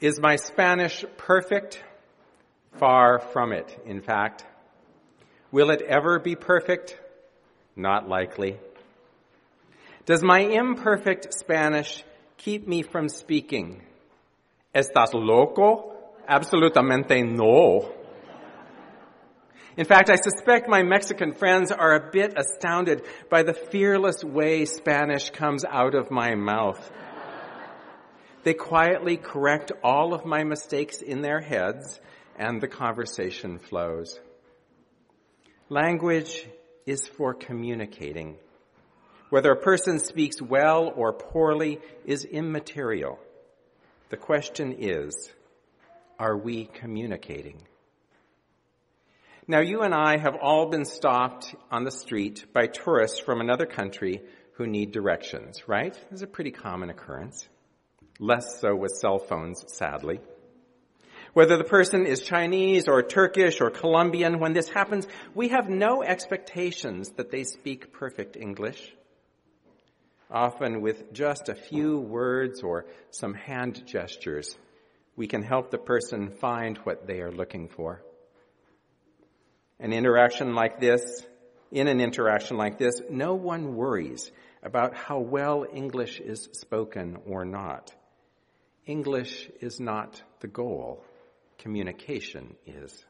Is my Spanish perfect? Far from it, in fact. Will it ever be perfect? Not likely. Does my imperfect Spanish keep me from speaking? ¿Estás loco? Absolutamente no. In fact, I suspect my Mexican friends are a bit astounded by the fearless way Spanish comes out of my mouth. They quietly correct all of my mistakes in their heads and the conversation flows. Language is for communicating. Whether a person speaks well or poorly is immaterial. The question is, are we communicating? Now you and I have all been stopped on the street by tourists from another country who need directions, right? This is a pretty common occurrence. Less so with cell phones, sadly. Whether the person is Chinese or Turkish or Colombian, when this happens, we have no expectations that they speak perfect English. Often with just a few words or some hand gestures, we can help the person find what they are looking for. An interaction like this, in an interaction like this, no one worries about how well English is spoken or not. English is not the goal communication is.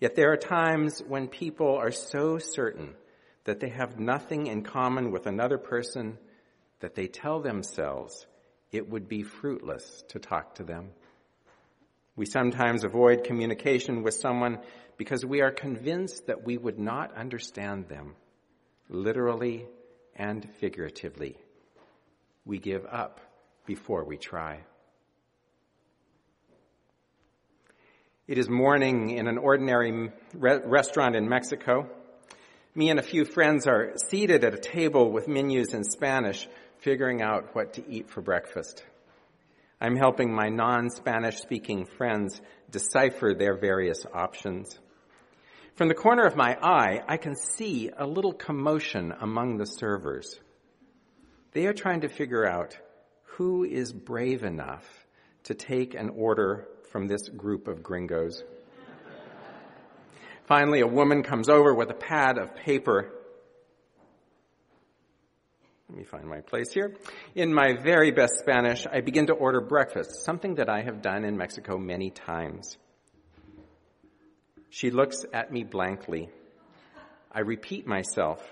Yet there are times when people are so certain that they have nothing in common with another person that they tell themselves it would be fruitless to talk to them. We sometimes avoid communication with someone because we are convinced that we would not understand them, literally and figuratively. We give up before we try. It is morning in an ordinary re- restaurant in Mexico. Me and a few friends are seated at a table with menus in Spanish, figuring out what to eat for breakfast. I'm helping my non-Spanish speaking friends decipher their various options. From the corner of my eye, I can see a little commotion among the servers. They are trying to figure out who is brave enough to take an order from this group of gringos. Finally, a woman comes over with a pad of paper. Let me find my place here. In my very best Spanish, I begin to order breakfast, something that I have done in Mexico many times. She looks at me blankly. I repeat myself.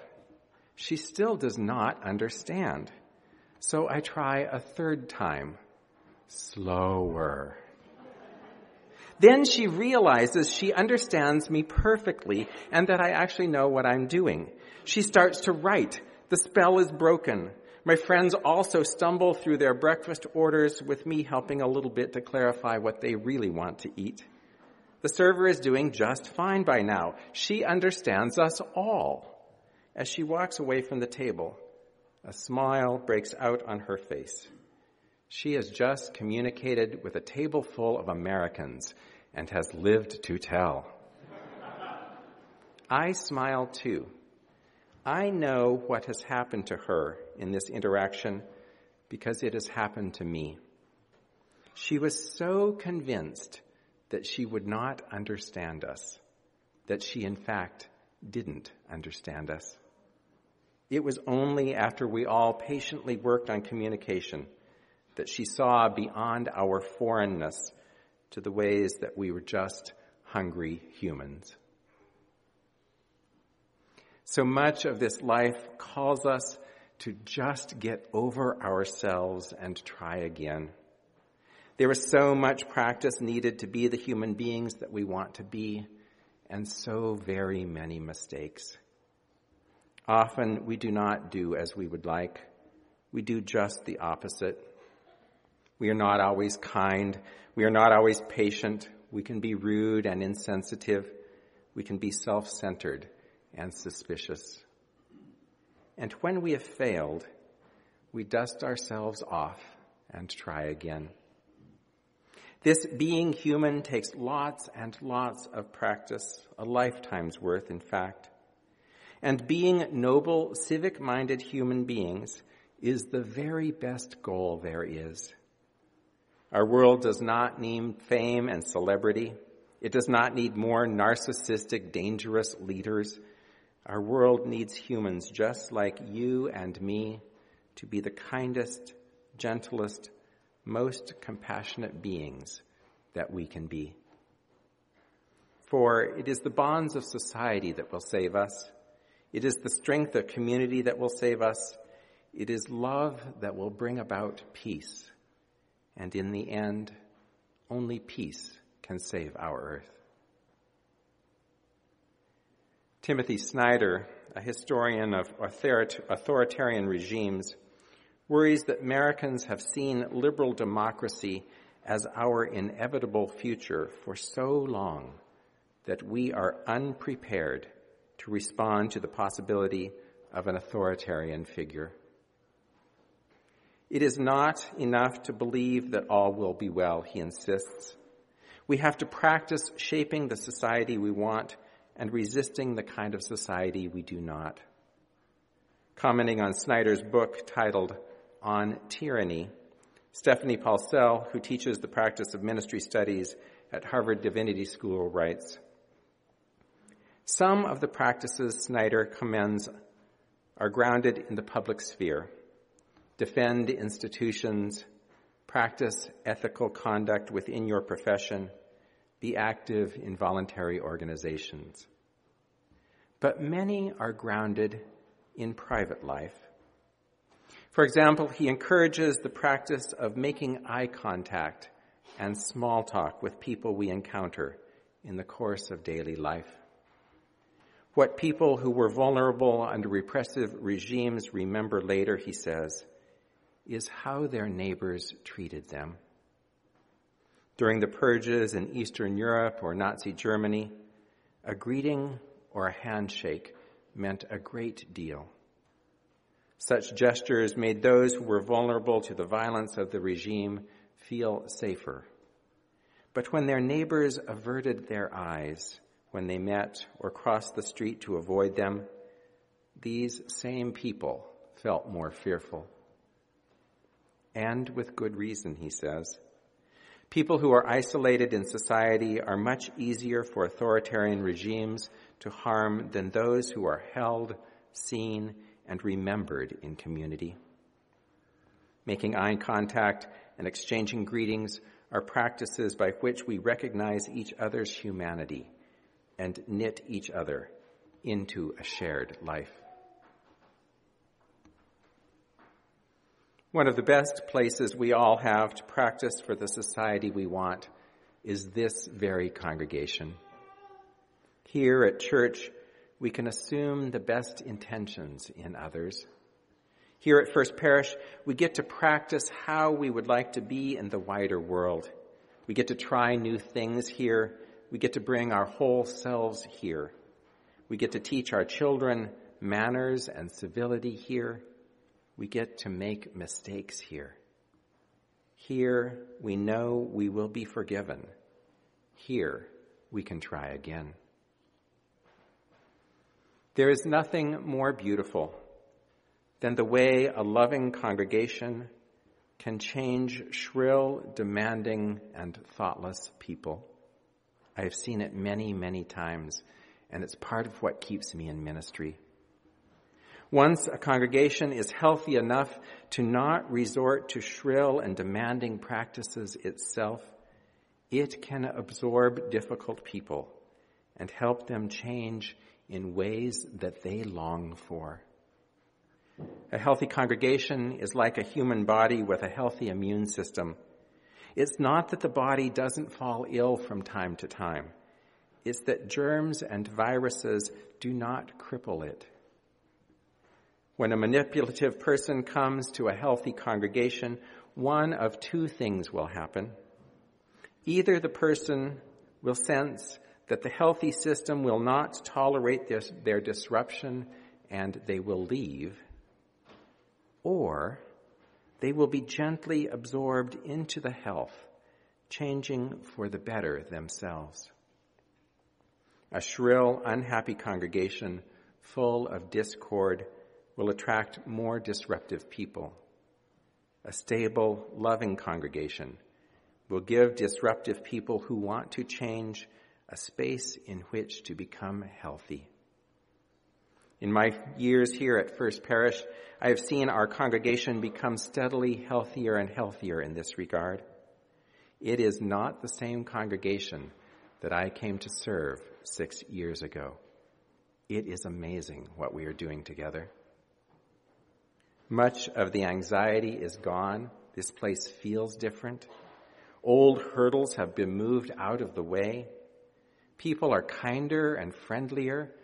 She still does not understand. So I try a third time. Slower. Then she realizes she understands me perfectly and that I actually know what I'm doing. She starts to write. The spell is broken. My friends also stumble through their breakfast orders with me helping a little bit to clarify what they really want to eat. The server is doing just fine by now. She understands us all. As she walks away from the table, a smile breaks out on her face. She has just communicated with a table full of Americans and has lived to tell. I smile too. I know what has happened to her in this interaction because it has happened to me. She was so convinced that she would not understand us, that she in fact didn't understand us. It was only after we all patiently worked on communication that she saw beyond our foreignness to the ways that we were just hungry humans. So much of this life calls us to just get over ourselves and try again. There is so much practice needed to be the human beings that we want to be, and so very many mistakes. Often we do not do as we would like. We do just the opposite. We are not always kind. We are not always patient. We can be rude and insensitive. We can be self-centered and suspicious. And when we have failed, we dust ourselves off and try again. This being human takes lots and lots of practice, a lifetime's worth, in fact. And being noble, civic minded human beings is the very best goal there is. Our world does not need fame and celebrity. It does not need more narcissistic, dangerous leaders. Our world needs humans just like you and me to be the kindest, gentlest, most compassionate beings that we can be. For it is the bonds of society that will save us. It is the strength of community that will save us. It is love that will bring about peace. And in the end, only peace can save our earth. Timothy Snyder, a historian of authoritarian regimes, worries that Americans have seen liberal democracy as our inevitable future for so long that we are unprepared to respond to the possibility of an authoritarian figure. It is not enough to believe that all will be well, he insists. We have to practice shaping the society we want and resisting the kind of society we do not. Commenting on Snyder's book titled On Tyranny, Stephanie Paulsell, who teaches the practice of ministry studies at Harvard Divinity School, writes Some of the practices Snyder commends are grounded in the public sphere. Defend institutions, practice ethical conduct within your profession, be active in voluntary organizations. But many are grounded in private life for example, he encourages the practice of making eye contact and small talk with people we encounter in the course of daily life. What people who were vulnerable under repressive regimes remember later, he says, is how their neighbors treated them. During the purges in Eastern Europe or Nazi Germany, a greeting or a handshake meant a great deal. Such gestures made those who were vulnerable to the violence of the regime feel safer. But when their neighbors averted their eyes when they met or crossed the street to avoid them, these same people felt more fearful. And with good reason, he says. People who are isolated in society are much easier for authoritarian regimes to harm than those who are held, seen, and remembered in community. Making eye contact and exchanging greetings are practices by which we recognize each other's humanity and knit each other into a shared life. One of the best places we all have to practice for the society we want is this very congregation. Here at church, we can assume the best intentions in others. Here at First Parish, we get to practice how we would like to be in the wider world. We get to try new things here. We get to bring our whole selves here. We get to teach our children manners and civility here. We get to make mistakes here. Here, we know we will be forgiven. Here, we can try again. There is nothing more beautiful than the way a loving congregation can change shrill, demanding, and thoughtless people. I have seen it many, many times, and it's part of what keeps me in ministry. Once a congregation is healthy enough to not resort to shrill and demanding practices itself, it can absorb difficult people and help them change in ways that they long for. A healthy congregation is like a human body with a healthy immune system. It's not that the body doesn't fall ill from time to time. It's that germs and viruses do not cripple it. When a manipulative person comes to a healthy congregation, one of two things will happen. Either the person will sense that the healthy system will not tolerate this, their disruption and they will leave, or they will be gently absorbed into the health, changing for the better themselves. A shrill, unhappy congregation full of discord will attract more disruptive people. A stable, loving congregation will give disruptive people who want to change a space in which to become healthy. In my years here at First Parish, I have seen our congregation become steadily healthier and healthier in this regard. It is not the same congregation that I came to serve six years ago. It is amazing what we are doing together. Much of the anxiety is gone. This place feels different. Old hurdles have been moved out of the way. People are kinder and friendlier.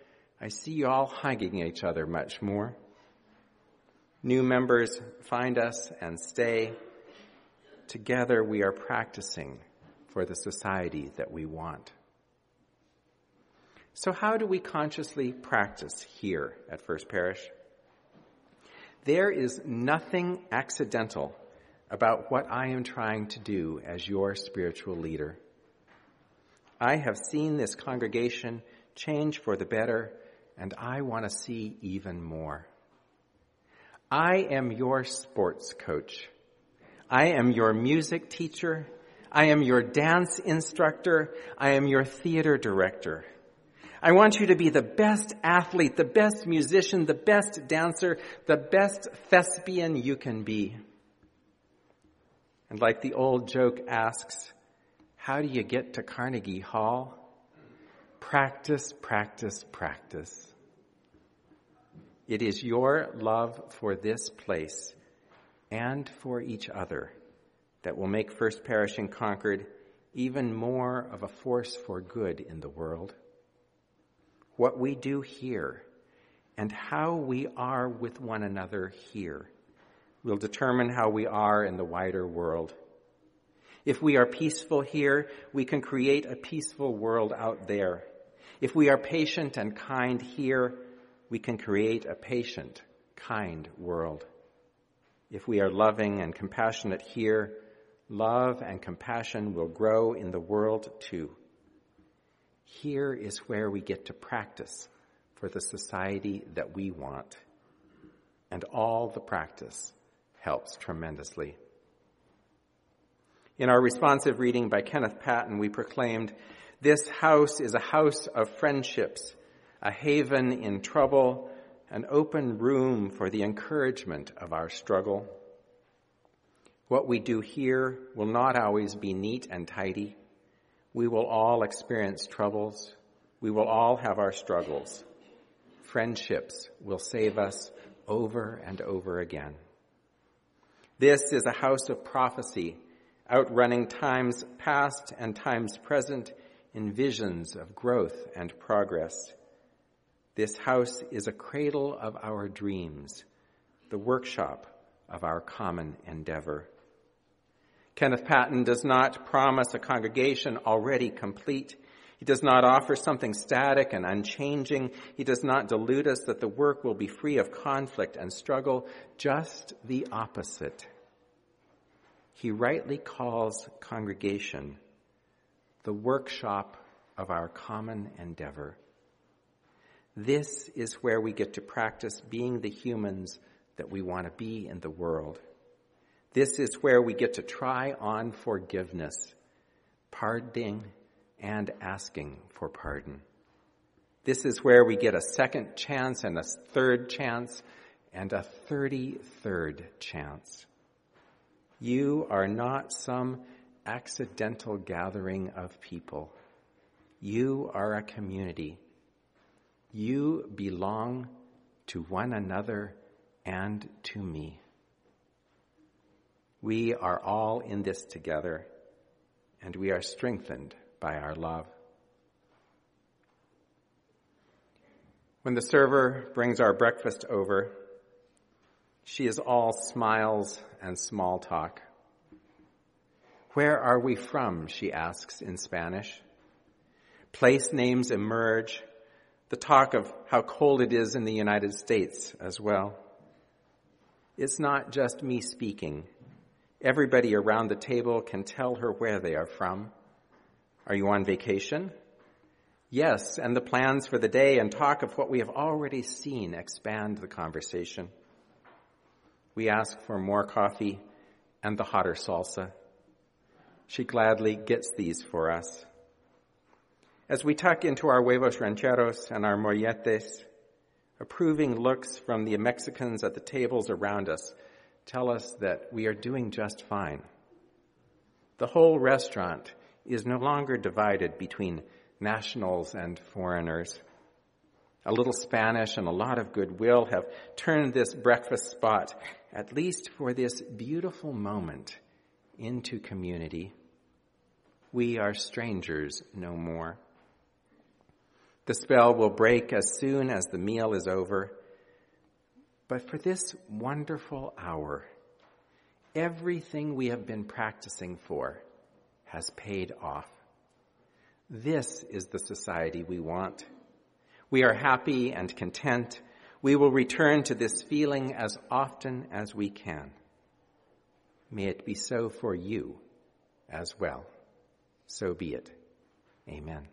I see you all hugging each other much more. New members find us and stay. Together we are practicing for the society that we want. So how do we consciously practice here at First Parish? There is nothing accidental about what I am trying to do as your spiritual leader. I have seen this congregation change for the better, and I want to see even more. I am your sports coach. I am your music teacher. I am your dance instructor. I am your theater director. I want you to be the best athlete, the best musician, the best dancer, the best thespian you can be. And like the old joke asks, how do you get to Carnegie Hall? Practice, practice, practice. It is your love for this place and for each other that will make First Parish in Concord even more of a force for good in the world. What we do here and how we are with one another here will determine how we are in the wider world. If we are peaceful here, we can create a peaceful world out there. If we are patient and kind here, we can create a patient, kind world. If we are loving and compassionate here, love and compassion will grow in the world too. Here is where we get to practice for the society that we want. And all the practice helps tremendously. In our responsive reading by Kenneth Patton, we proclaimed, This house is a house of friendships a haven in trouble, an open room for the encouragement of our struggle. What we do here will not always be neat and tidy. We will all experience troubles. We will all have our struggles. Friendships will save us over and over again. This is a house of prophecy, outrunning times past and times present in visions of growth and progress. This house is a cradle of our dreams, the workshop of our common endeavor. Kenneth Patton does not promise a congregation already complete. He does not offer something static and unchanging. He does not delude us that the work will be free of conflict and struggle. Just the opposite. He rightly calls congregation the workshop of our common endeavor. This is where we get to practice being the humans that we want to be in the world. This is where we get to try on forgiveness, pardoning and asking for pardon. This is where we get a second chance and a third chance and a 33rd chance. You are not some accidental gathering of people. You are a community you belong to one another and to me. We are all in this together, and we are strengthened by our love. When the server brings our breakfast over, she is all smiles and small talk. Where are we from? she asks in Spanish. Place names emerge the talk of how cold it is in the United States as well. It's not just me speaking. Everybody around the table can tell her where they are from. Are you on vacation? Yes, and the plans for the day and talk of what we have already seen expand the conversation. We ask for more coffee and the hotter salsa. She gladly gets these for us. As we tuck into our huevos rancheros and our molletes, approving looks from the Mexicans at the tables around us tell us that we are doing just fine. The whole restaurant is no longer divided between nationals and foreigners. A little Spanish and a lot of goodwill have turned this breakfast spot, at least for this beautiful moment, into community. We are strangers no more. The spell will break as soon as the meal is over. But for this wonderful hour, everything we have been practicing for has paid off. This is the society we want. We are happy and content. We will return to this feeling as often as we can. May it be so for you as well. So be it. Amen.